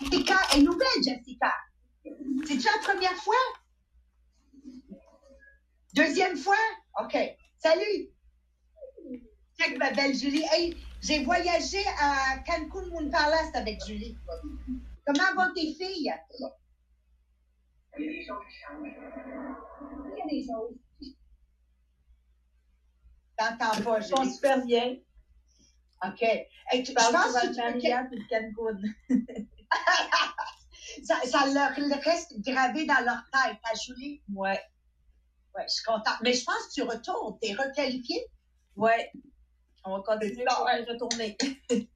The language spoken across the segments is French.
Jessica est nouvelle, Jessica. C'est-tu la première fois? Deuxième fois? OK. Salut. Check ma belle Julie. Hey, j'ai voyagé à Cancun Moon Palace avec Julie. Comment vont tes filles? Il y a des choses qui changent. Il y a des choses. T'entends pas, Julie? On super bien. OK. Hey, tu, Je souvent que de tu Cancun. ça, ça leur reste gravé dans leur tête, à Julie? Ouais. Ouais, je suis contente. Mais je pense que tu retournes. T'es requalifiée? Ouais. On va continuer pour retourner.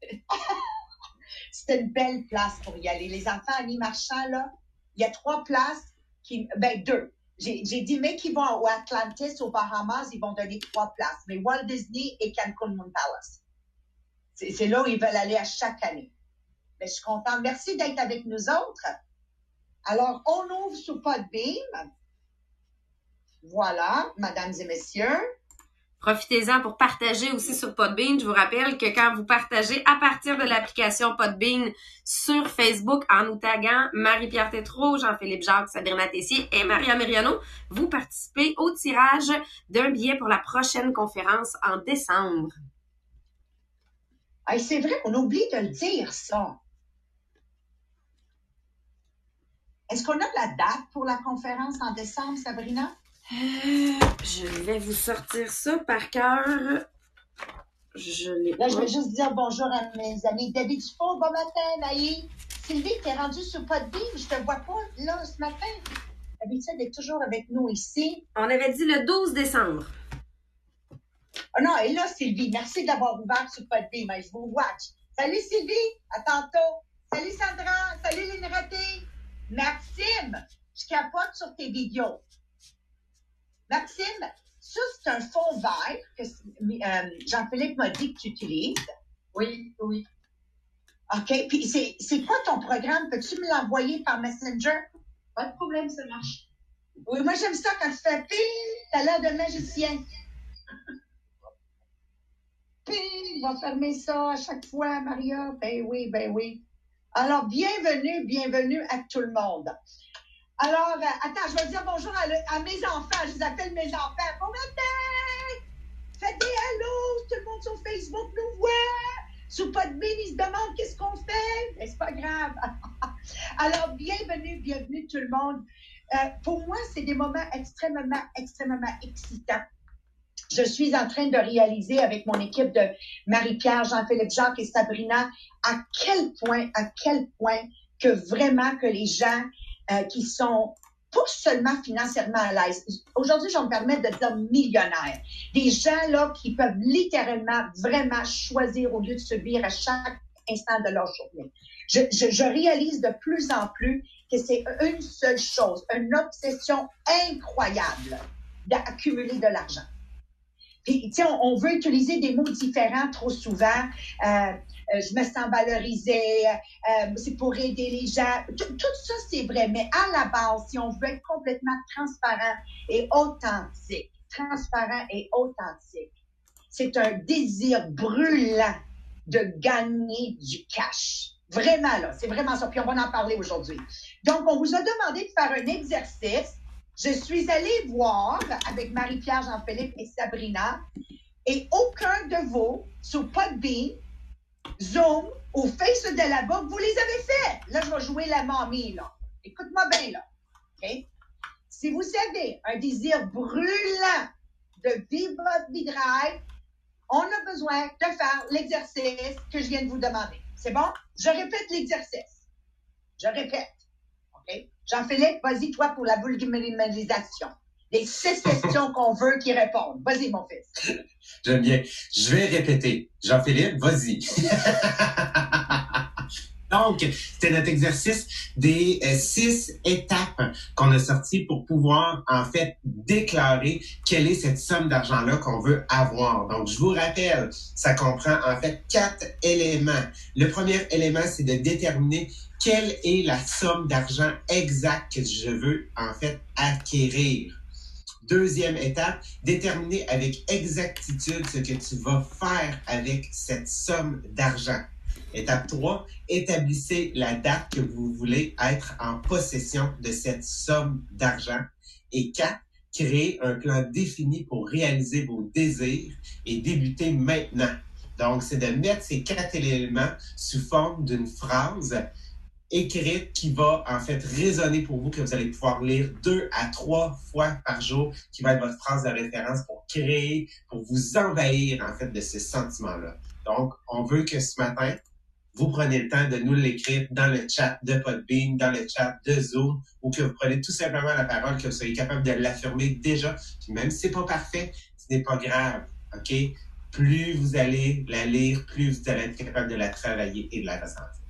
C'était une belle place pour y aller. Les enfants à marchand là, il y a trois places, qui, ben deux. J'ai dit, mais qui vont au Atlantis, aux Bahamas, ils vont donner trois places. Mais Walt Disney et Cancun Moon Palace. C'est là où ils veulent aller à chaque année. Mais je suis contente. Merci d'être avec nous autres. Alors, on ouvre sous Podbeam. Voilà, mesdames et messieurs. Profitez-en pour partager aussi sur Podbean. Je vous rappelle que quand vous partagez à partir de l'application Podbean sur Facebook en nous taguant Marie-Pierre Tétrault, Jean-Philippe Jacques, Sabrina Tessier et Maria Meriano, vous participez au tirage d'un billet pour la prochaine conférence en décembre. Hey, c'est vrai, on oublie de le dire, ça. Est-ce qu'on a la date pour la conférence en décembre, Sabrina? Euh, je vais vous sortir ça par cœur. Je l'ai Là, je vais juste dire bonjour à mes amis. David Dupont, bon matin, Maï. Sylvie, t'es rendue sur Podbean, je te vois pas, là, ce matin. D'habitude, elle est toujours avec nous ici. On avait dit le 12 décembre. Ah non, et là, Sylvie, merci d'avoir ouvert sur Podbean, mais je vous watch. Salut, Sylvie, à tantôt. Salut, Sandra. Salut, Lynn Raté. Maxime, je capote sur tes vidéos. Maxime, ça, c'est un fond vert que euh, Jean-Philippe m'a dit que tu utilises. Oui, oui. OK. Puis c'est c'est quoi ton programme? Peux-tu me l'envoyer par Messenger? Pas de problème, ça marche. Oui, moi j'aime ça quand tu fais ping, t'as l'air de magicien. On va fermer ça à chaque fois, Maria. Ben oui, ben oui. Alors, bienvenue, bienvenue à tout le monde. Alors, euh, attends, je vais dire bonjour à, mes enfants. Je les appelle mes enfants. Bon matin! Faites des hello! Tout le monde sur Facebook nous voit. Sous Podbean, ils se demandent qu'est-ce qu'on fait. Mais c'est pas grave. Alors, bienvenue, bienvenue tout le monde. Euh, pour moi, c'est des moments extrêmement, extrêmement excitants. Je suis en train de réaliser avec mon équipe de Marie-Pierre, Jean-Philippe Jacques et Sabrina à quel point, à quel point que vraiment que les gens euh, qui sont pas seulement financièrement à l'aise. Aujourd'hui, je me permettre de dire millionnaires. Des gens là qui peuvent littéralement vraiment choisir au lieu de subir à chaque instant de leur journée. Je, je, je réalise de plus en plus que c'est une seule chose, une obsession incroyable d'accumuler de l'argent. Puis, on veut utiliser des mots différents trop souvent. Euh, euh, je me sens valorisée, euh, c'est pour aider les gens. Tout, tout ça, c'est vrai. Mais à la base, si on veut être complètement transparent et authentique, transparent et authentique, c'est un désir brûlant de gagner du cash. Vraiment, là, c'est vraiment ça. Puis on va en parler aujourd'hui. Donc, on vous a demandé de faire un exercice. Je suis allée voir avec Marie-Pierre, Jean-Philippe et Sabrina, et aucun de vous, sur Podbean, Zoom ou Face de la Book, vous les avez fait. Là, je vais jouer la mamie, là. Écoute-moi bien, là. OK? Si vous avez un désir brûlant de vivre votre on a besoin de faire l'exercice que je viens de vous demander. C'est bon? Je répète l'exercice. Je répète. OK? Jean-Philippe, vas-y, toi, pour la vulgarisation. Les six questions qu'on veut qu'ils répondent. Vas-y, mon fils. J'aime bien. Je vais répéter. Jean-Philippe, vas-y. Donc, c'était notre exercice des euh, six étapes qu'on a sorties pour pouvoir, en fait, déclarer quelle est cette somme d'argent-là qu'on veut avoir. Donc, je vous rappelle, ça comprend, en fait, quatre éléments. Le premier élément, c'est de déterminer quelle est la somme d'argent exacte que je veux, en fait, acquérir. Deuxième étape, déterminer avec exactitude ce que tu vas faire avec cette somme d'argent. Étape 3, établissez la date que vous voulez être en possession de cette somme d'argent. Et 4, créez un plan défini pour réaliser vos désirs et débuter maintenant. Donc, c'est de mettre ces quatre éléments sous forme d'une phrase écrite qui va en fait résonner pour vous, que vous allez pouvoir lire deux à trois fois par jour, qui va être votre phrase de référence pour créer, pour vous envahir en fait de ces sentiments-là. Donc, on veut que ce matin, vous prenez le temps de nous l'écrire dans le chat de Podbean, dans le chat de Zoom, ou que vous prenez tout simplement la parole, que vous soyez capable de l'affirmer déjà. Puis même si c'est pas parfait, ce n'est pas grave, OK? Plus vous allez la lire, plus vous allez être capable de la travailler et de la ressentir.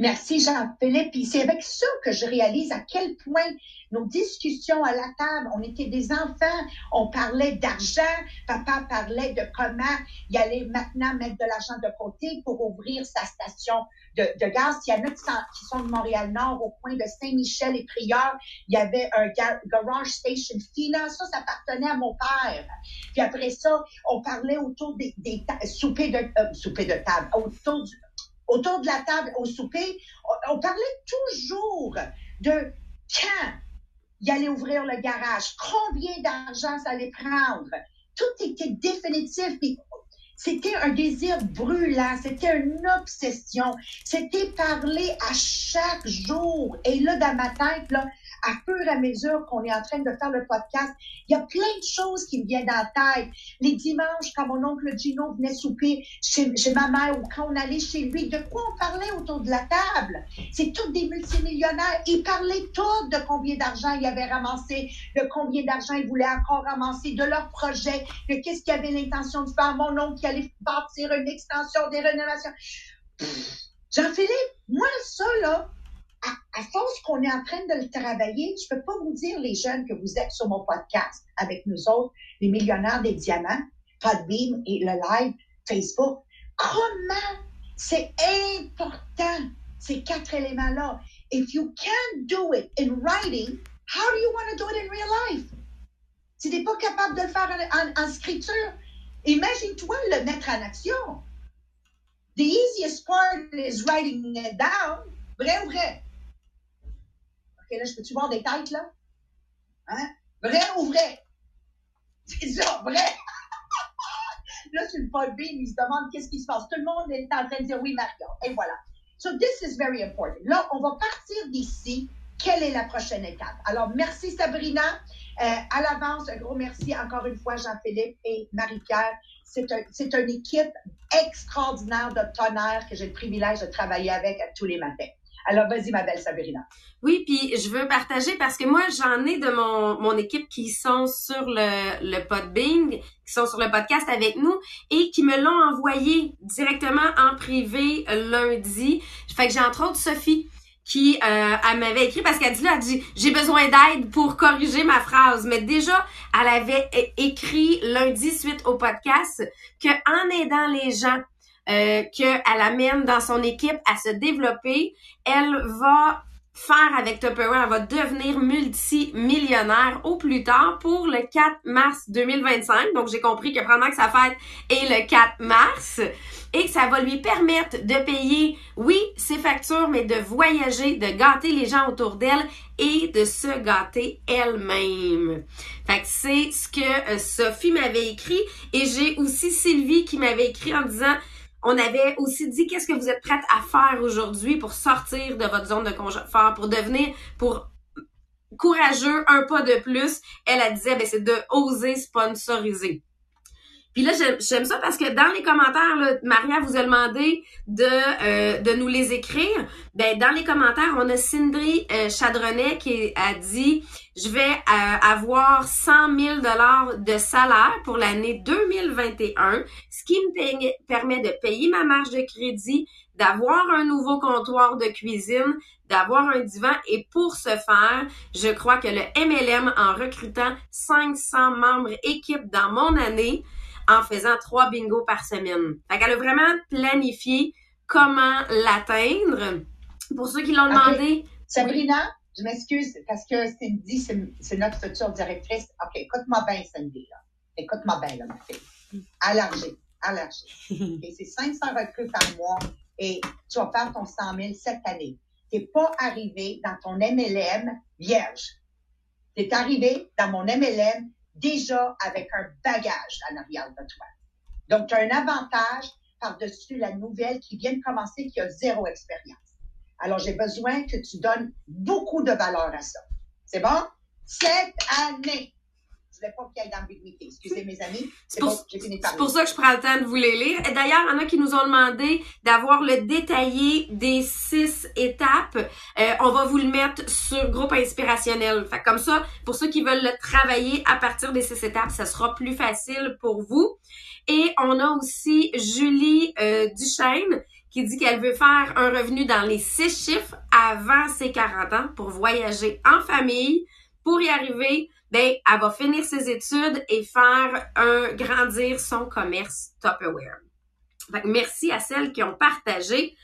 Merci Jean-Philippe. C'est avec ça que je réalise à quel point nos discussions à la table, on était des enfants, on parlait d'argent, papa parlait de comment il allait maintenant mettre de l'argent de côté pour ouvrir sa station de, de gaz. Il y en a qui sont, de Montréal-Nord, au coin de Saint-Michel et Prieur, il y avait un garage station Fina, ça, ça appartenait à mon père. Puis après ça, on parlait autour des, des de, euh, de table, autour du, autour de la table au souper, on, parlait toujours de quand il allait ouvrir le garage, combien d'argent ça allait prendre. Tout était définitif. C'était un désir brûlant, c'était une obsession, c'était parler à chaque jour. Et là, dans ma tête, là, à fur et à mesure qu'on est en train de faire le podcast, il y a plein de choses qui me viennent la tête. Les dimanches, quand mon oncle Gino venait souper chez, chez ma mère ou quand on allait chez lui, de quoi on parlait autour de la table? C'est tous des multimillionnaires. Ils parlaient tous de combien d'argent ils avaient ramassé, de combien d'argent ils voulaient encore ramasser, de leur projet, de qu'est-ce qu'ils avaient l'intention de faire. Mon oncle qui allait bâtir une extension des rénovations. Jean-Philippe, moi, ça, là, à, force qu'on est en train de le travailler, je peux pas vous dire, les jeunes, que vous êtes sur mon podcast avec nous autres, les millionnaires des diamants, Podbeam et le live Facebook. Comment c'est important, ces quatre éléments-là. If you can't do it in writing, how do you want to do it in real life? Si tu n'es pas capable de le faire en, en, scripture, imagine-toi le mettre en action. The easiest part is writing it down. Vrai ou vrai? Là, je peux-tu voir des têtes, là? Hein? Vrai ou vrai? C'est ça, vrai! là, sur le Paul Bean, il se demande qu'est-ce qui se passe. Tout le monde est en train de dire oui, Mario. Et voilà. So, this is very important. Là, on va partir d'ici. Quelle est la prochaine étape? Alors, merci Sabrina. Euh, à l'avance, un gros merci encore une fois, Jean-Philippe et Marie-Pierre. C'est un, une équipe extraordinaire de tonnerre que j'ai le privilège de travailler avec tous les matins. Alors, vas-y, ma belle Sabrina. Oui, puis je veux partager parce que moi, j'en ai de mon, mon équipe qui sont sur le, le Podbing, qui sont sur le podcast avec nous et qui me l'ont envoyé directement en privé lundi. Fait que j'ai entre autres Sophie qui euh, elle m'avait écrit parce qu'elle dit là, dit j'ai besoin d'aide pour corriger ma phrase. Mais déjà, elle avait écrit lundi suite au podcast que en aidant les gens euh, qu'elle amène dans son équipe à se développer, elle va faire avec Tupperware, elle va devenir multimillionnaire au plus tard pour le 4 mars 2025. Donc, j'ai compris que pendant que sa fête est le 4 mars et que ça va lui permettre de payer, oui, ses factures, mais de voyager, de gâter les gens autour d'elle et de se gâter elle-même. Fait que c'est ce que euh, Sophie m'avait écrit et j'ai aussi Sylvie qui m'avait écrit en disant on avait aussi dit qu'est-ce que vous êtes prête à faire aujourd'hui pour sortir de votre zone de confort, pour devenir, pour courageux, un pas de plus? Elle, a disait, ben, c'est de oser sponsoriser. Puis là, j'aime ça parce que dans les commentaires, là, Maria vous a demandé de, euh, de nous les écrire. Ben, dans les commentaires, on a Cindri euh, Chadronnet qui a dit je vais euh, avoir 100 000 dollars de salaire pour l'année 2021, ce qui me permet de payer ma marge de crédit, d'avoir un nouveau comptoir de cuisine, d'avoir un divan et pour ce faire, je crois que le MLM en recrutant 500 membres équipe dans mon année, en faisant trois bingos par semaine. Fait qu'elle a vraiment planifié comment l'atteindre. Pour ceux qui l'ont demandé. Sabrina, je m'excuse parce que Cindy, c'est notre future directrice. OK, écoute-moi bien, Cindy. Écoute-moi bien, là, ma fille. Allergie, allergie. Et c'est 500 recrues par mois et tu vas faire ton 100 000 cette année. Tu n'es pas arrivé dans ton MLM vierge. Tu es arrivé dans mon MLM déjà avec un bagage en arrière de toi. Donc, tu as un avantage par-dessus la nouvelle qui vient de commencer, qui a zéro expérience. Alors, j'ai besoin que tu donnes beaucoup de valeur à ça. C'est bon? Cette année, voulais pas qu'il y ait d'ambiguïté. Excusez mes amis. C'est bon, j'ai fini C'est pour ça que je prends le temps de vous les lire. Et d'ailleurs, il y en a qui nous ont demandé d'avoir le détaillé des six étapes. Euh, on va vous le mettre sur groupe inspirationnel. Fait comme ça, pour ceux qui veulent le travailler à partir des six étapes, ça sera plus facile pour vous. Et on a aussi Julie euh, Duchesne qui dit qu'elle veut faire un revenu dans les six chiffres avant ses 40 ans pour voyager en famille. Pour y arriver, ben, elle va finir ses études et faire un grandir son commerce Tupperware. Merci à celles qui ont partagé.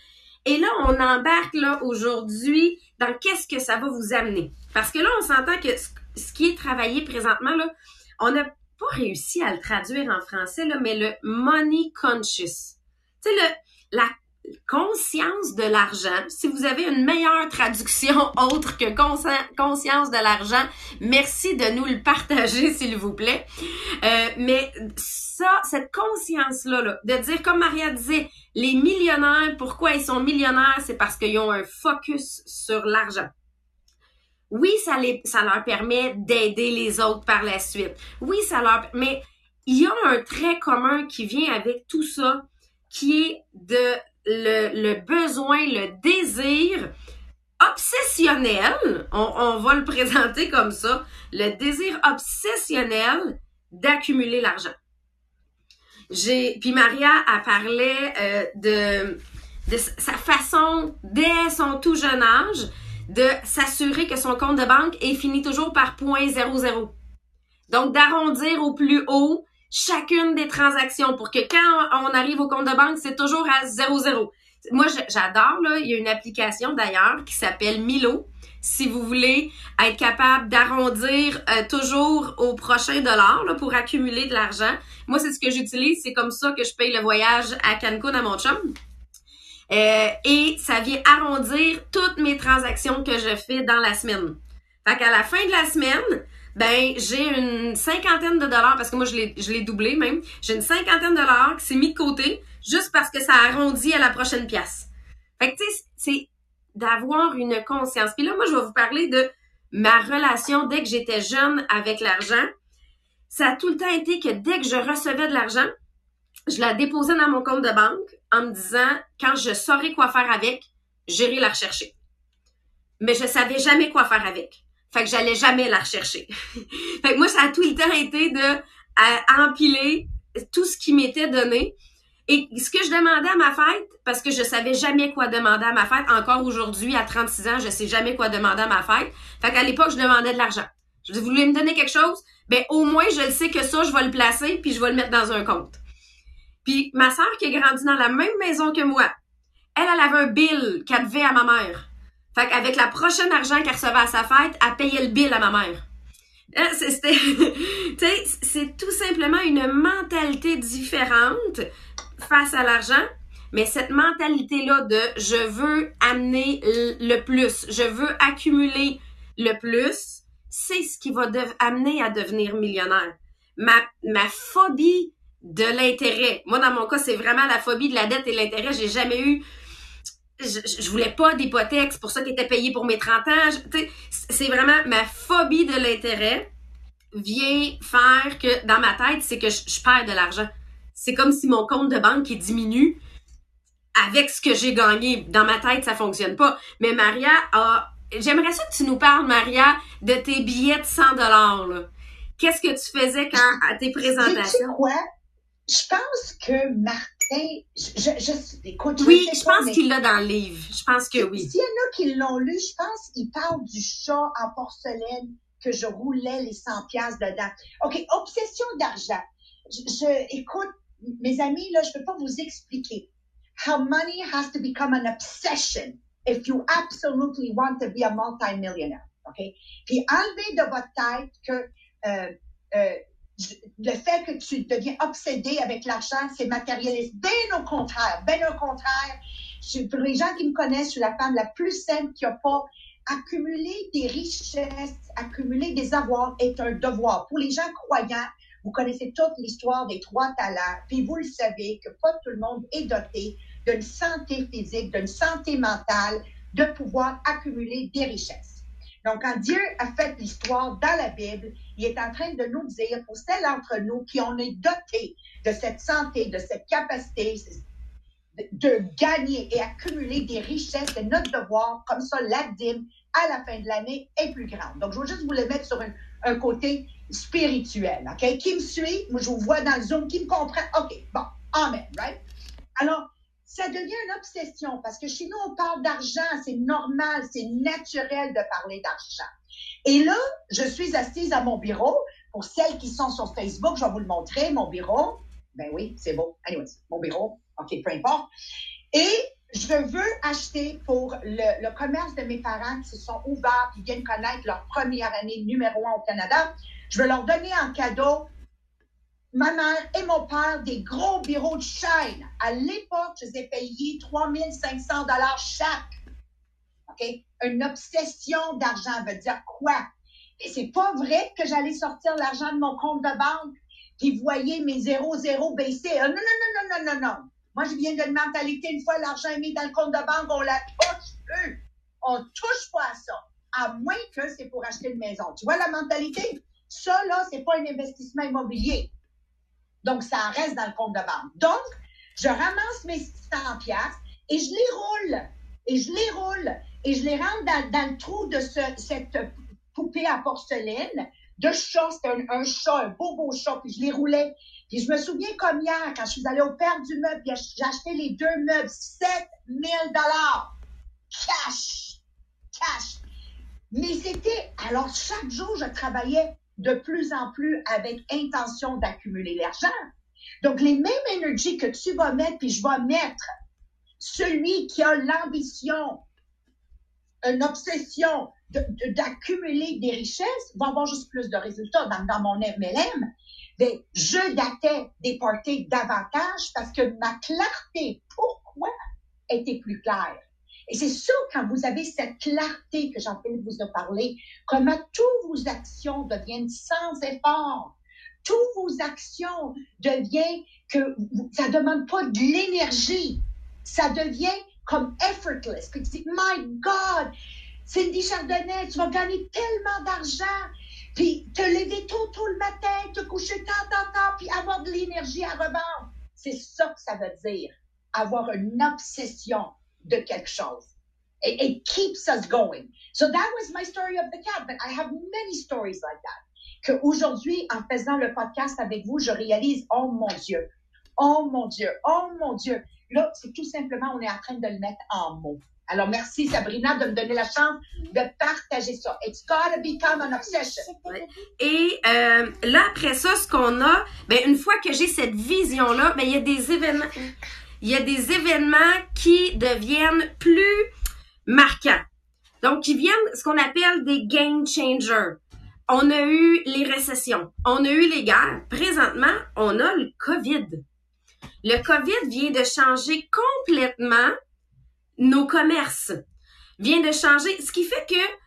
Et là, on embarque là aujourd'hui dans qu'est-ce que ça va vous amener. Parce que là, on s'entend que ce qui est travaillé présentement, là, on n'a pas réussi à le traduire en français, là, mais le money conscious. Tu sais, la conscience de l'argent. Si vous avez une meilleure traduction autre que conscience de l'argent, merci de nous le partager, s'il vous plaît. Euh, mais ça, cette conscience-là, là, de dire, comme Maria disait, les millionnaires, pourquoi ils sont millionnaires, c'est parce qu'ils ont un focus sur l'argent. Oui, ça, les, ça leur permet d'aider les autres par la suite. Oui, ça leur... Mais il y a un trait commun qui vient avec tout ça, qui est de le, besoin, le désir obsessionnel, on, on, va le présenter comme ça, le désir obsessionnel d'accumuler l'argent. J'ai, puis Maria a parlé euh, de, de sa façon, dès son tout jeune âge, de s'assurer que son compte de banque est fini toujours par point .00. Donc, d'arrondir au plus haut chacune des transactions pour que quand on arrive au compte de banque, c'est toujours à 0,0. Moi, j'adore, là, il y a une application d'ailleurs qui s'appelle Milo. Si vous voulez être capable d'arrondir euh, toujours au prochain dollar là, pour accumuler de l'argent, moi, c'est ce que j'utilise. C'est comme ça que je paye le voyage à Cancun à mon chum. Euh, et ça vient arrondir toutes mes transactions que je fais dans la semaine. Fait qu'à la fin de la semaine, ben j'ai une cinquantaine de dollars, parce que moi je l'ai, je l'ai doublé même, j'ai une cinquantaine de dollars qui s'est mis de côté juste parce que ça arrondit à la prochaine pièce. Fait que tu sais, c'est d'avoir une conscience. Puis là, moi, je vais vous parler de ma relation dès que j'étais jeune avec l'argent. Ça a tout le temps été que dès que je recevais de l'argent, je la déposais dans mon compte de banque en me disant, quand je saurais quoi faire avec, j'irai la rechercher. Mais je savais jamais quoi faire avec. Fait que j'allais jamais la rechercher. fait que moi, ça a tout le temps été de empiler tout ce qui m'était donné. Et ce que je demandais à ma fête, parce que je savais jamais quoi demander à ma fête, encore aujourd'hui, à 36 ans, je sais jamais quoi demander à ma fête. Fait qu'à l'époque, je demandais de l'argent. Je vous voulez me donner quelque chose? Ben, au moins, je le sais que ça, je vais le placer, puis je vais le mettre dans un compte. Puis ma sœur qui a grandi dans la même maison que moi, elle, elle avait un bill qu'elle devait à ma mère. Fait qu'avec la prochaine argent qu'elle recevait à sa fête, elle payait le bill à ma mère. Hein, c'est tout simplement une mentalité différente face à l'argent, mais cette mentalité-là de je veux amener le plus, je veux accumuler le plus, c'est ce qui va amener à devenir millionnaire. Ma, ma phobie de l'intérêt. Moi, dans mon cas, c'est vraiment la phobie de la dette et l'intérêt. J'ai jamais eu. Je, je voulais pas d'hypothèque, c'est pour ça qu'il était payé pour mes 30 ans. C'est vraiment ma phobie de l'intérêt vient faire que dans ma tête, c'est que je, perds de l'argent. C'est comme si mon compte de banque qui diminue avec ce que j'ai gagné. Dans ma tête, ça fonctionne pas. Mais Maria a. J'aimerais ça que tu nous parles, Maria, de tes billets de 100 dollars. Qu'est-ce que tu faisais quand à tes présentations? quoi? je pense que Martin, je, je, écoute, oui, je pense qu'il l'a dans le livre. Je pense que oui. S'il y en a qui l'ont lu, je pense qu'il parle du chat en porcelaine que je roulais les 100 pièces dedans. OK, obsession d'argent. Je, écoute, mes amis, là, je peux pas vous expliquer how money has to become an obsession if you absolutely want to be a multimillionaire. OK? Puis enlevez de votre tête que euh, euh, le fait que tu deviens obsédé avec l'argent, c'est matérialiste. Bien au contraire, bien au contraire, pour les gens qui me connaissent, je suis la femme la plus simple qui n'a pas accumulé des richesses, accumuler des avoirs est un devoir. Pour les gens croyants, vous connaissez toute l'histoire des trois talents, puis vous le savez que pas tout le monde est doté d'une santé physique, d'une santé mentale, de pouvoir accumuler des richesses. Donc, quand Dieu a fait l'histoire dans la Bible, il est en train de nous dire, pour celles d'entre nous qui on est dotés de cette santé, de cette capacité de, gagner et accumuler des richesses, c'est notre devoir. Comme ça, la dîme, à la fin de l'année, est plus grande. Donc, je veux juste vous le mettre sur un, un côté spirituel, OK? Qui me suit? Moi, je vous vois dans le Zoom. Qui me comprend? OK, bon. Amen, right? Alors, ça devient une obsession parce que chez nous, on parle d'argent. C'est normal, c'est naturel de parler d'argent. Et là, je suis assise à mon bureau. Pour celles qui sont sur Facebook, je vais vous le montrer, mon bureau. Ben oui, c'est beau. Anyways, mon bureau. OK, peu importe. Et je veux acheter pour le, le commerce de mes parents qui se sont ouverts, qui viennent connaître leur première année numéro un au Canada. Je veux leur donner en cadeau ma mère et mon père des gros bureaux de chaîne. À l'époque, je les ai payés 3500 dollars chaque. OK? Une obsession d'argent veut dire quoi? Et c'est pas vrai que j'allais sortir l'argent de mon compte de banque puis voyez mes 0-0 baisser. Non, non, non, non, non, non, non. Moi, je viens d'une mentalité, une fois l'argent est mis dans le compte de banque, on la touche plus. On touche pas à ça. À moins que c'est pour acheter une maison. Tu vois la mentalité? Ça, là, c'est pas un investissement immobilier. Donc, ça reste dans le compte de banque. Donc, je ramasse mes 100 piastres et je les roule. Et je les roule. Et je les rentre dans, le trou de ce, cette poupée à porcelaine de chat. C'était un, chat, un beau, beau chat. Puis je les roulais. Puis je me souviens comme hier, quand je suis allée au Père du meuble, j'ai acheté les deux meubles, 7000 dollars. Cash. Cash. Mais c'était, alors chaque jour, je travaillais de plus en plus avec intention d'accumuler l'argent. Donc, les mêmes énergies que tu vas mettre, puis je vais mettre, celui qui a l'ambition, une obsession d'accumuler des richesses, va avoir juste plus de résultats dans, mon MLM. Mais je datais des parties davantage parce que ma clarté, pourquoi, était plus claire? Et c'est ça, quand vous avez cette clarté que de vous en parler, comment toutes vos actions deviennent sans effort. Toutes vos actions deviennent que ça demande pas de l'énergie. Ça devient comme effortless. Puis tu dis, my God, Cindy Chardonnay, tu vas gagner tellement d'argent. Puis te lever tôt, tôt le matin, te coucher tant, tant, tant, puis avoir de l'énergie à revendre. C'est ça que ça veut dire. Avoir une obsession de quelque chose. It, keeps us going. So that was my story of the cat, but I have many stories like that. Que aujourd'hui, en faisant le podcast avec vous, je réalise, oh mon Dieu, oh mon Dieu, oh mon Dieu. Là, c'est tout simplement, on est en train de le mettre en mots. Alors, merci Sabrina de me donner la chance de partager ça. It's gotta become an obsession. Et euh, là, après ça, ce qu'on a, ben, une fois que j'ai cette vision-là, ben, il y a des événements. Il y a des événements qui deviennent plus marquants. Donc, qui viennent ce qu'on appelle des game changers. On a eu les récessions, on a eu les guerres. Présentement, on a le COVID. Le COVID vient de changer complètement nos commerces. Vient de changer, ce qui fait que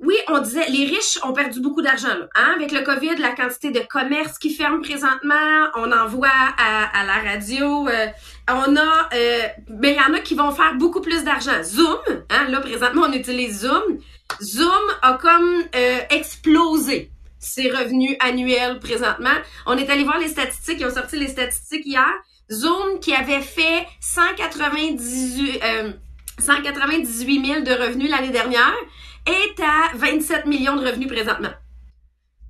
oui, on disait, les riches ont perdu beaucoup d'argent. Hein? Avec le COVID, la quantité de commerces qui ferment présentement, on en voit à, la radio. euh, on a, euh, il y en a qui vont faire beaucoup plus d'argent. Zoom, hein? là présentement on utilise Zoom. Zoom a comme euh, explosé ses revenus annuels présentement. On est allé voir les statistiques, ils ont sorti les statistiques hier. Zoom qui avait fait 198, euh, 198 000 de revenus l'année dernière est à 27 millions de revenus présentement.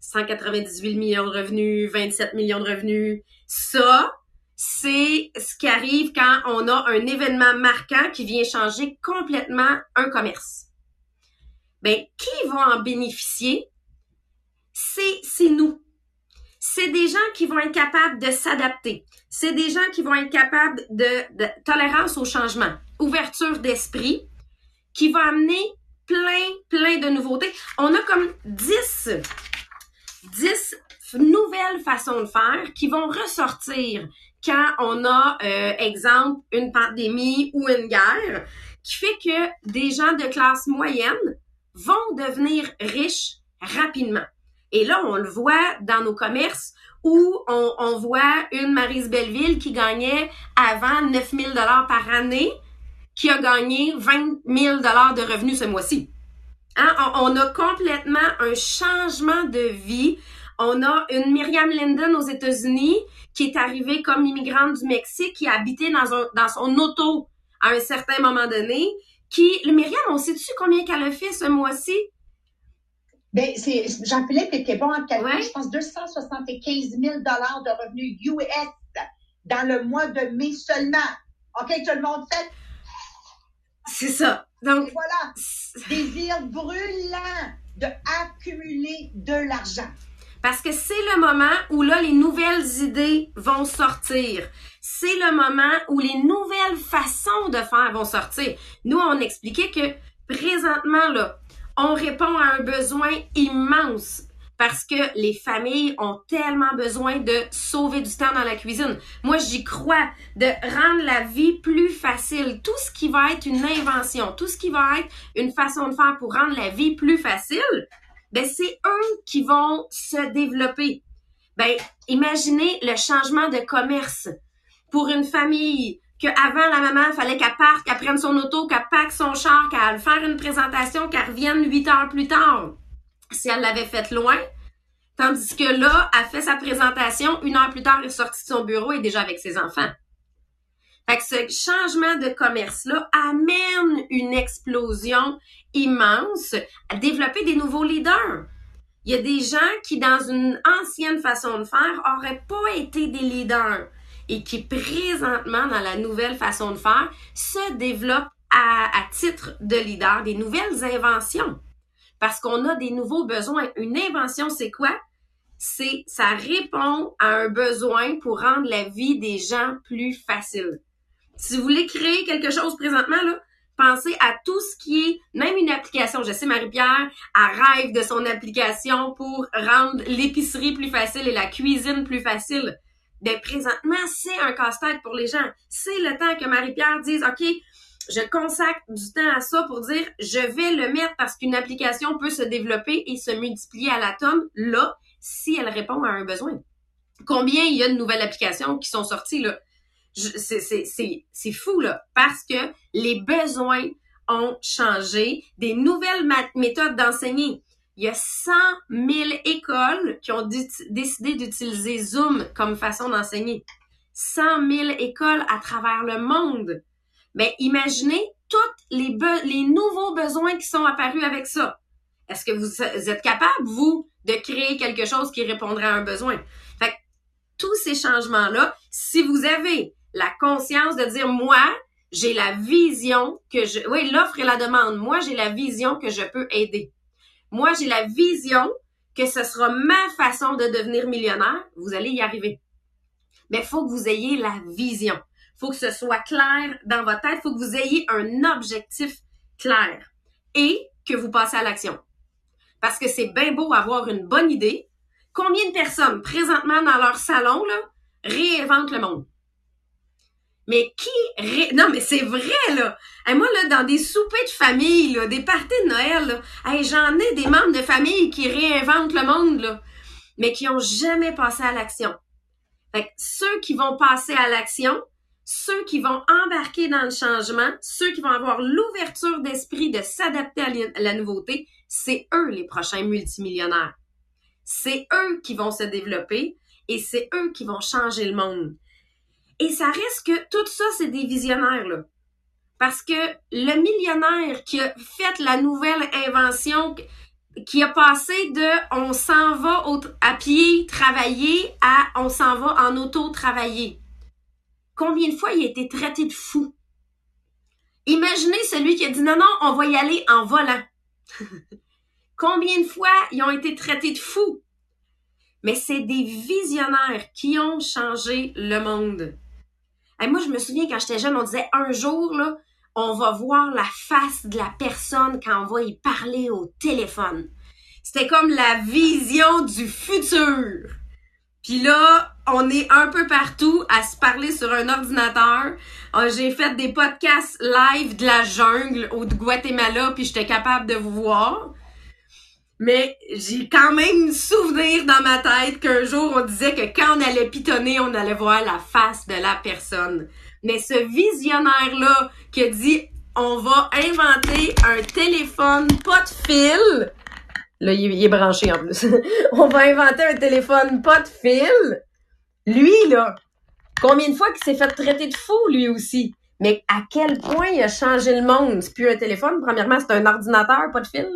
198 millions de revenus, 27 millions de revenus. Ça, c'est ce qui arrive quand on a un événement marquant qui vient changer complètement un commerce. Ben, qui va en bénéficier? C'est, nous. C'est des gens qui vont être capables de s'adapter. C'est des gens qui vont être capables de tolérance au changement, ouverture d'esprit, qui va amener plein, plein de nouveautés. On a comme 10, 10 nouvelles façons de faire qui vont ressortir, quand on a, euh, exemple, une pandémie ou une guerre, qui fait que des gens de classe moyenne vont devenir riches rapidement. Et là, on le voit dans nos commerces où on, on voit une Marise Belleville qui gagnait avant 9000 dollars par année, qui a gagné 20 000 dollars de revenus ce mois-ci. Hein? On, on, a complètement un changement de vie. On a une Myriam Linden aux États-Unis qui est arrivée comme immigrante du Mexique, qui a habité dans, un, dans son auto à un certain moment donné, qui, le Myriam, on sait-tu combien qu'elle a fait ce mois-ci? Ben, c'est, Jean-Philippe était bon en calcul, ouais. je pense 275 000 de revenus US dans le mois de mai seulement. OK, tout le monde fait? C'est ça. Donc, Et voilà, désir brûlant de accumuler de l'argent. Parce que c'est le moment où là, les nouvelles idées vont sortir. C'est le moment où les nouvelles façons de faire vont sortir. Nous, on expliquait que présentement, là, on répond à un besoin immense parce que les familles ont tellement besoin de sauver du temps dans la cuisine. Moi, j'y crois, de rendre la vie plus facile. Tout ce qui va être une invention, tout ce qui va être une façon de faire pour rendre la vie plus facile, ben c'est eux qui vont se développer. Ben, imaginez le changement de commerce pour une famille qu'avant la maman, fallait qu'elle parte, qu'elle prenne son auto, qu'elle pack son char, qu'elle faire une présentation, qu'elle revienne huit heures plus tard. Si elle l'avait faite loin. Tandis que là, elle fait sa présentation, une heure plus tard, elle est sortie de son bureau et déjà avec ses enfants. Fait que ce changement de commerce-là amène une explosion immense à développer des nouveaux leaders. Il y a des gens qui, dans une ancienne façon de faire, auraient pas été des leaders et qui, présentement, dans la nouvelle façon de faire, se développent à, à titre de leader, des nouvelles inventions. Parce qu'on a des nouveaux besoins. Une invention, c'est quoi? C'est, ça répond à un besoin pour rendre la vie des gens plus facile. Si vous voulez créer quelque chose présentement, pensez à tout ce qui est, même une application. Je sais, Marie-Pierre, elle rêve de son application pour rendre l'épicerie plus facile et la cuisine plus facile. Ben, présentement, c'est un casse-tête pour les gens. C'est le temps que Marie-Pierre dise, OK, je consacre du temps à ça pour dire, je vais le mettre parce qu'une application peut se développer et se multiplier à l'atome là, si elle répond à un besoin. Combien il y a de nouvelles applications qui sont sorties, là? C'est fou, là, parce que les besoins ont changé, des nouvelles méthodes d'enseigner. Il y a 100 000 écoles qui ont décidé d'utiliser Zoom comme façon d'enseigner. 100 000 écoles à travers le monde. Mais imaginez tous les, nouveaux besoins qui sont apparus avec ça. Est-ce que vous, êtes capable, vous, de créer quelque chose qui répondrait à un besoin? Fait que, tous ces changements-là, si vous avez la conscience de dire, moi, j'ai la vision que je, oui, l'offre et la demande, moi, j'ai la vision que je peux aider. Moi, j'ai la vision que ce sera ma façon de devenir millionnaire. Vous allez y arriver. Mais faut que vous ayez la vision. Faut que ce soit clair dans votre tête. faut que vous ayez un objectif clair et que vous passez à l'action. Parce que c'est bien beau avoir une bonne idée. Combien de personnes présentement dans leur salon réinventent le monde? Mais qui ré... Non, mais c'est vrai, là. Moi, dans des soupers de famille, des parties de Noël, j'en ai des membres de famille qui réinventent le monde, mais qui ont jamais passé à l'action. Fait ceux qui vont passer à l'action, ceux qui vont embarquer dans le changement, ceux qui vont avoir l'ouverture d'esprit de s'adapter à la nouveauté, c'est eux les prochains multimillionnaires. C'est eux qui vont se développer et c'est eux qui vont changer le monde. Et ça reste que tout ça, c'est des visionnaires, là. Parce que le millionnaire qui a fait la nouvelle invention, qui a passé de on s'en va à pied travailler à on s'en va en auto travailler. Combien de fois il a été traité de fou? Imaginez celui qui a dit non, non, on va y aller en volant. Combien de fois ils ont été traités de fou? Mais c'est des visionnaires qui ont changé le monde. Et moi, je me souviens quand j'étais jeune, on disait un jour, là, on va voir la face de la personne quand on va y parler au téléphone. C'était comme la vision du futur. Puis là, on est un peu partout à se parler sur un ordinateur. Euh, J'ai fait des podcasts live de la jungle ou de Guatemala, puis j'étais capable de vous voir. Mais j'ai quand même souvenir dans ma tête qu'un jour on disait que quand on allait pitonner, on allait voir la face de la personne. Mais ce visionnaire-là qui a dit on va inventer un téléphone pas de fil. Là, il est, branché en plus. on va inventer un téléphone pas de fil. Lui, là, combien de fois qu'il s'est fait traiter de fou, lui aussi? Mais à quel point il a changé le monde? C'est plus un téléphone. Premièrement, c'est un ordinateur, pas de fil.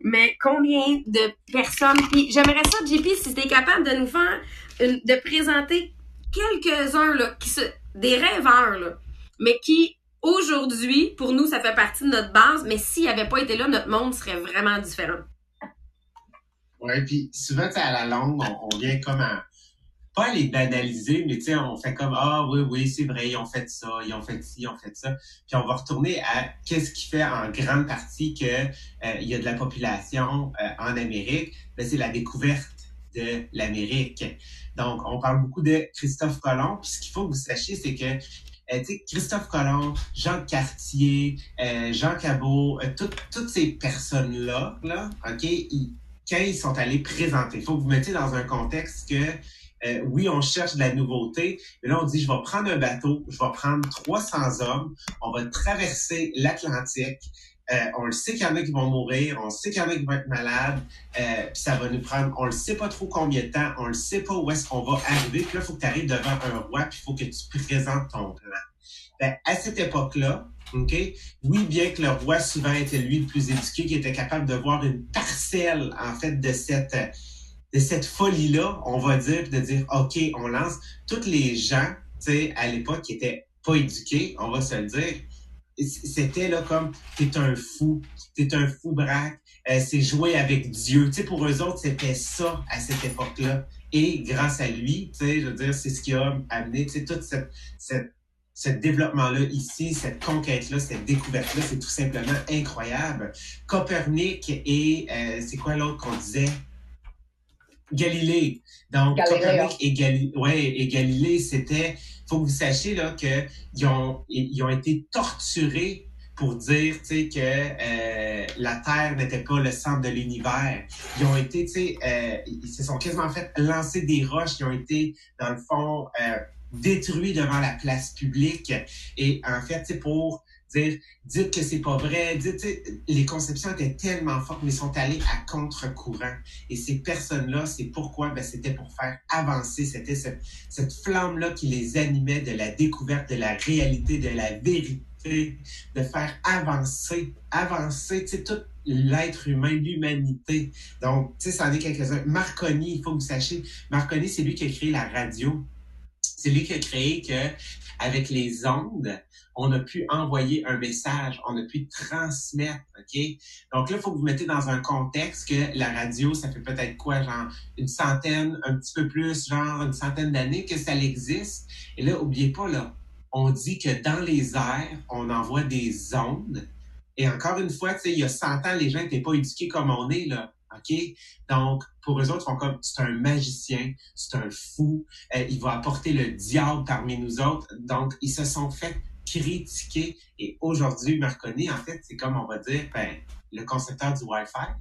Mais combien de personnes... Puis j'aimerais ça, JP, si tu es capable de nous faire... De présenter quelques-uns, là, qui se, des rêveurs, là, mais qui, aujourd'hui, pour nous, ça fait partie de notre base, mais s'il n'avait pas été là, notre monde serait vraiment différent. Ouais, puis souvent, à la longue, on, vient comme à, pas à les banaliser, mais tu sais, on fait comme, ah oui, oui, c'est vrai, ils ont fait ça, ils ont fait ci, ils ont fait ça. Puis on va retourner à qu'est-ce qui fait en grande partie que euh, y a de la population euh, en Amérique. Ben, c'est la découverte de l'Amérique. Donc, on parle beaucoup de Christophe Colomb. Puis ce qu'il faut que vous sachiez, c'est que euh, Christophe Colomb, Jean Cartier, euh, Jean Cabot, euh, tout- toutes ces personnes-là, là, OK, quand ils sont allés présenter, il faut que vous mettiez dans un contexte que, euh, oui, on cherche de la nouveauté, mais là, on dit, je vais prendre un bateau, je vais prendre 300 hommes, on va traverser l'Atlantique, euh, on le sait qu'il y en a qui vont mourir, on sait qu'il y en a qui vont être malades, euh, puis ça va nous prendre, on le sait pas trop combien de temps, on le sait pas où est-ce qu'on va arriver, puis là, il faut que tu arrives devant un roi, puis il faut que tu présentes ton plan. Ben, à cette époque-là, OK, oui, bien que le roi souvent était lui le plus éduqué, qui était capable de voir une parcelle, en fait, de cette, de cette folie-là, on va dire, de dire, OK, on lance. Tous les gens, tu sais, à l'époque, qui étaient pas éduqués, on va se le dire, c'était là comme t'es un fou, t'es un fou braque, euh, c'est jouer avec Dieu. Tu sais, pour eux autres, c'était ça à cette époque-là. Et grâce à lui, tu sais, je veux dire, c'est ce qui a amené, tu sais, toute cette, cette ce développement-là ici, cette conquête-là, cette découverte-là, c'est tout simplement incroyable. Copernic et euh, c'est quoi l'autre qu'on disait? Galilée. Donc, Galilée, Copernic et, Gali ouais, et Galilée, c'était, faut que vous sachiez là que ils ont, ils ont été torturés pour dire, que euh, la Terre n'était pas le centre de l'univers. Ils ont été, tu sais, euh, ils se sont quasiment fait lancer des roches. Ils ont été, dans le fond, euh, détruits devant la place publique. Et en fait, sais, pour dire, dites que c'est pas vrai, dites, les conceptions étaient tellement fortes, mais sont allés à contre-courant. Et ces personnes-là, c'est pourquoi, ben, c'était pour faire avancer, c'était cette, cette flamme-là qui les animait de la découverte, de la réalité, de la vérité, de faire avancer, avancer, tu sais, tout l'être humain, l'humanité. Donc, tu sais, ça en est quelques-uns. Marconi, il faut que vous sachiez, Marconi, c'est lui qui a créé la radio. C'est lui qui a créé que, avec les ondes, on a pu envoyer un message, on a pu transmettre, OK? Donc là, il faut que vous mettez dans un contexte que la radio, ça fait peut-être quoi, genre une centaine, un petit peu plus, genre une centaine d'années que ça existe. Et là, oubliez pas, là, on dit que dans les airs, on envoie des ondes. Et encore une fois, tu sais, il y a 100 ans, les gens n'étaient pas éduqués comme on est, là. OK? Donc, pour eux autres, ils font comme, c'est un magicien, c'est un fou, euh, il va apporter le diable parmi nous autres. Donc, ils se sont fait critiquer. Et aujourd'hui, Marconi, en fait, c'est comme on va dire, ben, le concepteur du Wi-Fi.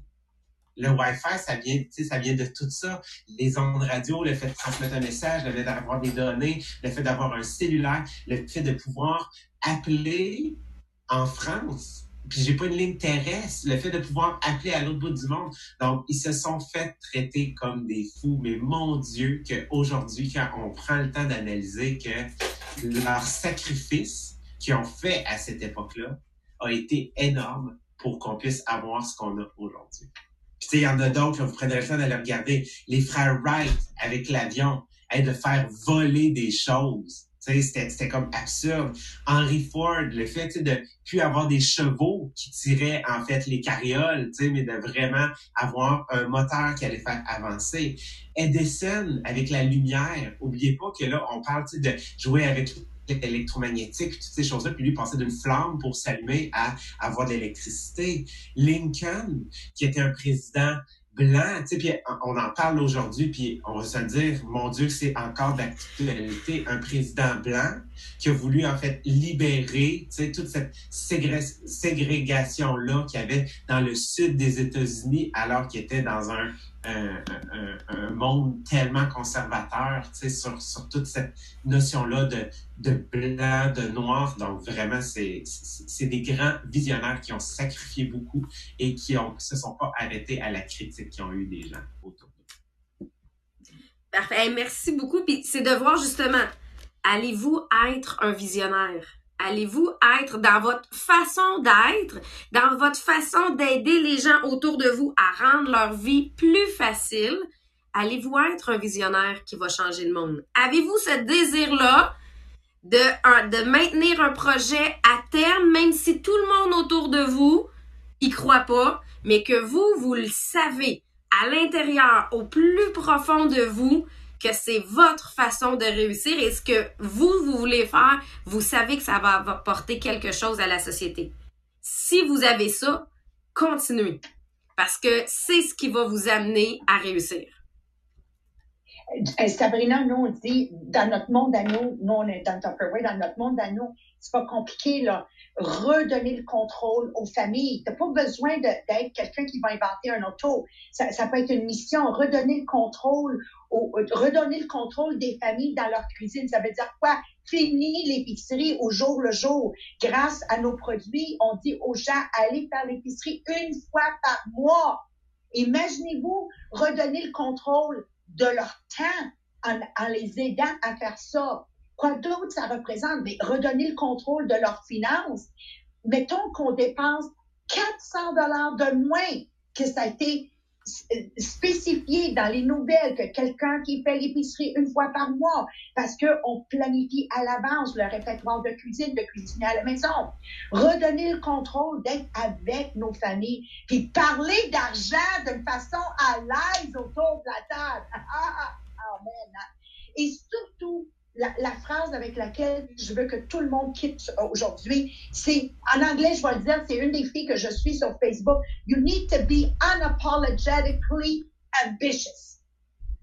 Le Wi-Fi, ça vient, de tout ça. Les ondes radio, le fait de transmettre un message, le fait d'avoir des données, le fait d'avoir un cellulaire, le fait de pouvoir appeler en France puis j'ai pas une ligne terrestre, le fait de pouvoir appeler à l'autre bout du monde. Donc, ils se sont fait traiter comme des fous. Mais mon Dieu, qu'aujourd'hui, quand on prend le temps d'analyser que leur sacrifice qu'ils ont fait à cette époque-là a été énorme pour qu'on puisse avoir ce qu'on a aujourd'hui. Puis, tu sais, il y en a d'autres, vous prenez le temps d'aller regarder. Les frères Wright avec l'avion, hey, de faire voler des choses. C'était comme absurde. Henry Ford, le fait de plus avoir des chevaux qui tiraient en fait les carrioles, mais de vraiment avoir un moteur qui allait faire avancer. Edison avec la lumière, oubliez pas que là on parle de jouer avec l'électromagnétique, toutes ces choses-là, puis lui passer d'une flamme pour s'allumer à avoir de l'électricité. Lincoln, qui était un président blanc, tu sais, puis on en parle aujourd'hui, puis on va se dire, mon Dieu, c'est encore d'actualité, un président blanc qui a voulu en fait libérer, tu sais, toute cette ségrégation-là qu'il y avait dans le sud des États-Unis alors qu'il était dans un un, monde tellement conservateur, tu sais, sur, sur toute cette notion-là de, de blanc, de noir. Donc, vraiment, c'est, des grands visionnaires qui ont sacrifié beaucoup et qui ont, se sont pas arrêtés à la critique qu'ils ont eu des gens autour d'eux. Parfait. merci beaucoup. Puis c'est de voir justement, allez-vous être un visionnaire? Allez-vous être dans votre façon d'être, dans votre façon d'aider les gens autour de vous à rendre leur vie plus facile? Allez-vous être un visionnaire qui va changer le monde? Avez-vous ce désir-là de, de maintenir un projet à terme, même si tout le monde autour de vous y croit pas, mais que vous, vous le savez à l'intérieur, au plus profond de vous, que c'est votre façon de réussir et ce que vous, vous voulez faire, vous savez que ça va apporter quelque chose à la société. Si vous avez ça, continuez. Parce que c'est ce qui va vous amener à réussir. Euh, Sabrina, nous, on dit, dans notre monde à nous, nous, on est dans Tupperware, dans notre monde à nous, c'est pas compliqué, là. Redonner le contrôle aux familles. T'as pas besoin d'être quelqu'un qui va inventer un auto. Ça, ça, peut être une mission. Redonner le contrôle, au, redonner le contrôle des familles dans leur cuisine. Ça veut dire quoi? Fini l'épicerie au jour le jour. Grâce à nos produits, on dit aux gens, allez faire l'épicerie une fois par mois. Imaginez-vous redonner le contrôle de leur temps en, en les aidant à faire ça. Quoi d'autre ça représente? Mais redonner le contrôle de leurs finances. Mettons qu'on dépense 400 dollars de moins que ça a été spécifié dans les nouvelles que quelqu'un qui fait l'épicerie une fois par mois parce qu'on planifie à l'avance le répertoire de cuisine, de cuisiner à la maison. Redonner le contrôle d'être avec nos familles, puis parler d'argent d'une façon à l'aise autour de la table. Ah, ah, ah, amen. Et surtout, la, phrase avec laquelle je veux que tout le monde quitte aujourd'hui, c'est, en anglais, je vais le dire, c'est une des filles que je suis sur Facebook. You need to be unapologetically ambitious.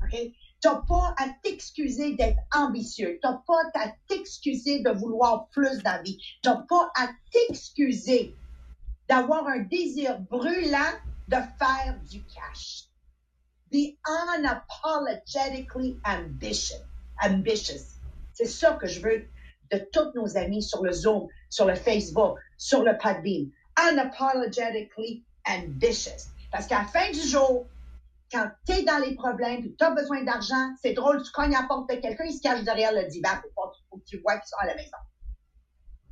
OK? T'as pas à t'excuser d'être ambitieux. T'as pas à t'excuser de vouloir plus dans la vie. T'as pas à t'excuser d'avoir un désir brûlant de faire du cash. Be unapologetically ambitious. ambitious. C'est ça que je veux de tous nos amis sur le Zoom, sur le Facebook, sur le Podbean. Unapologetically ambitious. Parce qu'à la fin du jour, quand tu es dans les problèmes, tu as besoin d'argent, c'est drôle, tu cognes à la porte de quelqu'un, il se cache derrière le divan pour, que tu vois qu'ils sont à la maison.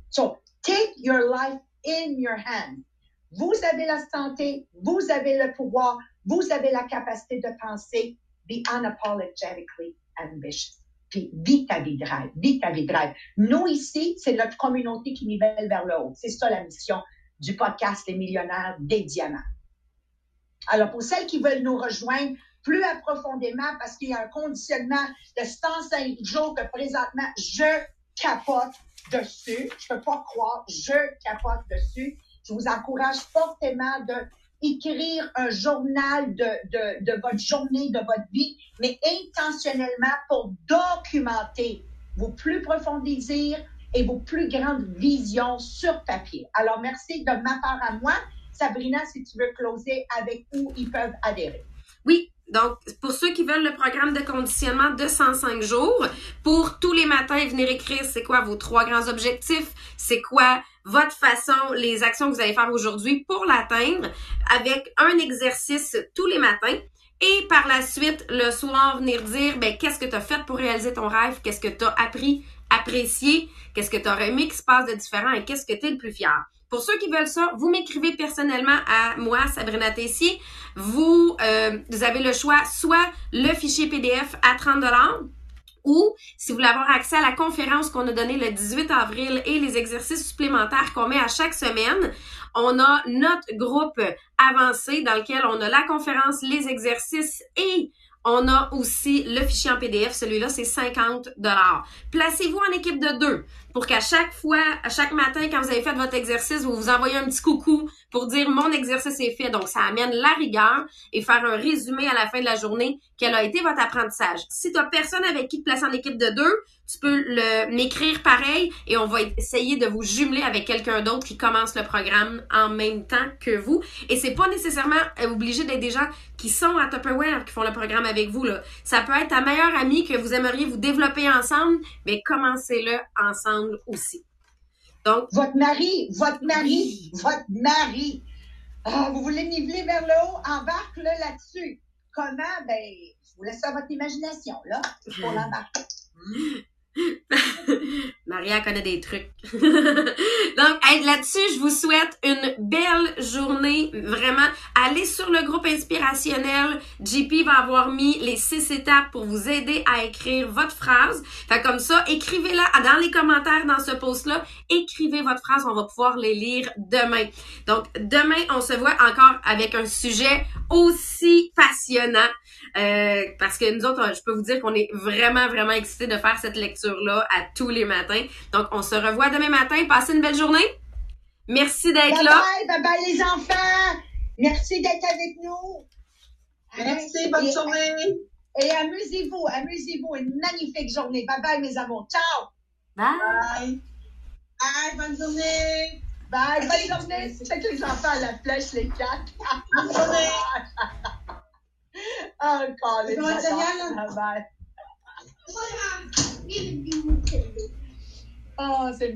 So, take your life in your hands. Vous avez la santé, vous avez le pouvoir, vous avez la capacité de penser. Be unapologetically ambitious puis vis ta vie de rêve, vis ta vie de rêve. Nous, ici, c'est notre communauté qui nivelle vers le haut. C'est ça la mission du podcast Les Millionnaires des Diamants. Alors, pour celles qui veulent nous rejoindre plus profondément, parce qu'il y a un conditionnement de 105 jours que présentement, je capote dessus. Je peux pas croire, je capote dessus. Je vous encourage fortement de écrire un journal de, de, votre journée, de votre vie, mais intentionnellement pour documenter vos plus profonds désirs et vos plus grandes visions sur papier. Alors, merci de ma part à moi. Sabrina, si tu veux closer avec où ils peuvent adhérer. Oui, donc, pour ceux qui veulent le programme de conditionnement de 105 jours, pour tous les matins venir écrire c'est quoi vos trois grands objectifs, c'est quoi votre façon, les actions que vous allez faire aujourd'hui pour l'atteindre avec un exercice tous les matins. Et par la suite, le soir, venir dire, ben, qu'est-ce que tu as fait pour réaliser ton rêve? Qu'est-ce que tu as appris, apprécié? Qu'est-ce que tu aurais aimé qui se passe de différent et qu'est-ce que tu es le plus fier? Pour ceux qui veulent ça, vous m'écrivez personnellement à moi, Sabrina Tessier. Vous, euh, vous avez le choix, soit le fichier PDF à 30 ou si vous voulez avoir accès à la conférence qu'on a donnée le 18 avril et les exercices supplémentaires qu'on met à chaque semaine, on a notre groupe avancé dans lequel on a la conférence, les exercices et on a aussi le fichier en PDF. Celui-là, c'est 50 dollars. Placez-vous en équipe de deux pour qu'à chaque fois, à chaque matin, quand vous avez fait votre exercice, vous vous envoyez un petit coucou pour dire mon exercice est fait. Donc, ça amène la rigueur et faire un résumé à la fin de la journée quel a été votre apprentissage? Si tu personne avec qui te placer en équipe de deux, tu peux m'écrire pareil et on va essayer de vous jumeler avec quelqu'un d'autre qui commence le programme en même temps que vous. Et c'est pas nécessairement obligé d'être des gens qui sont à Tupperware qui font le programme avec vous. Là. Ça peut être ta meilleure amie que vous aimeriez vous développer ensemble, mais commencez-le ensemble aussi. Donc, votre mari, votre mari, votre mari. Ah, vous voulez niveler vers le haut, embarque-le là-dessus. Comment? Ben, je vous laisse à votre imagination, là, pour l'embarquer. Maria connaît des trucs. Donc, là-dessus, je vous souhaite une belle journée. Vraiment, allez sur le groupe inspirationnel. JP va avoir mis les six étapes pour vous aider à écrire votre phrase. Fait comme ça, écrivez-la dans les commentaires dans ce post-là. Écrivez votre phrase. On va pouvoir les lire demain. Donc, demain, on se voit encore avec un sujet aussi passionnant. Euh, parce que nous autres, je peux vous dire qu'on est vraiment, vraiment excités de faire cette lecture-là à tous les matins. Donc, on se revoit demain matin. Passez une belle journée. Merci d'être là. Bye bye, bye bye les enfants. Merci d'être avec nous. Merci, bonne journée. Et amusez-vous, amusez-vous. Une magnifique journée. Bye bye mes amours. Ciao. Bye. Bye, bonne journée. Bye, bonne journée. Check les enfants à la flèche, les quatre. Bonne journée. Les va être enfants. génial, Bye. Oh, c'est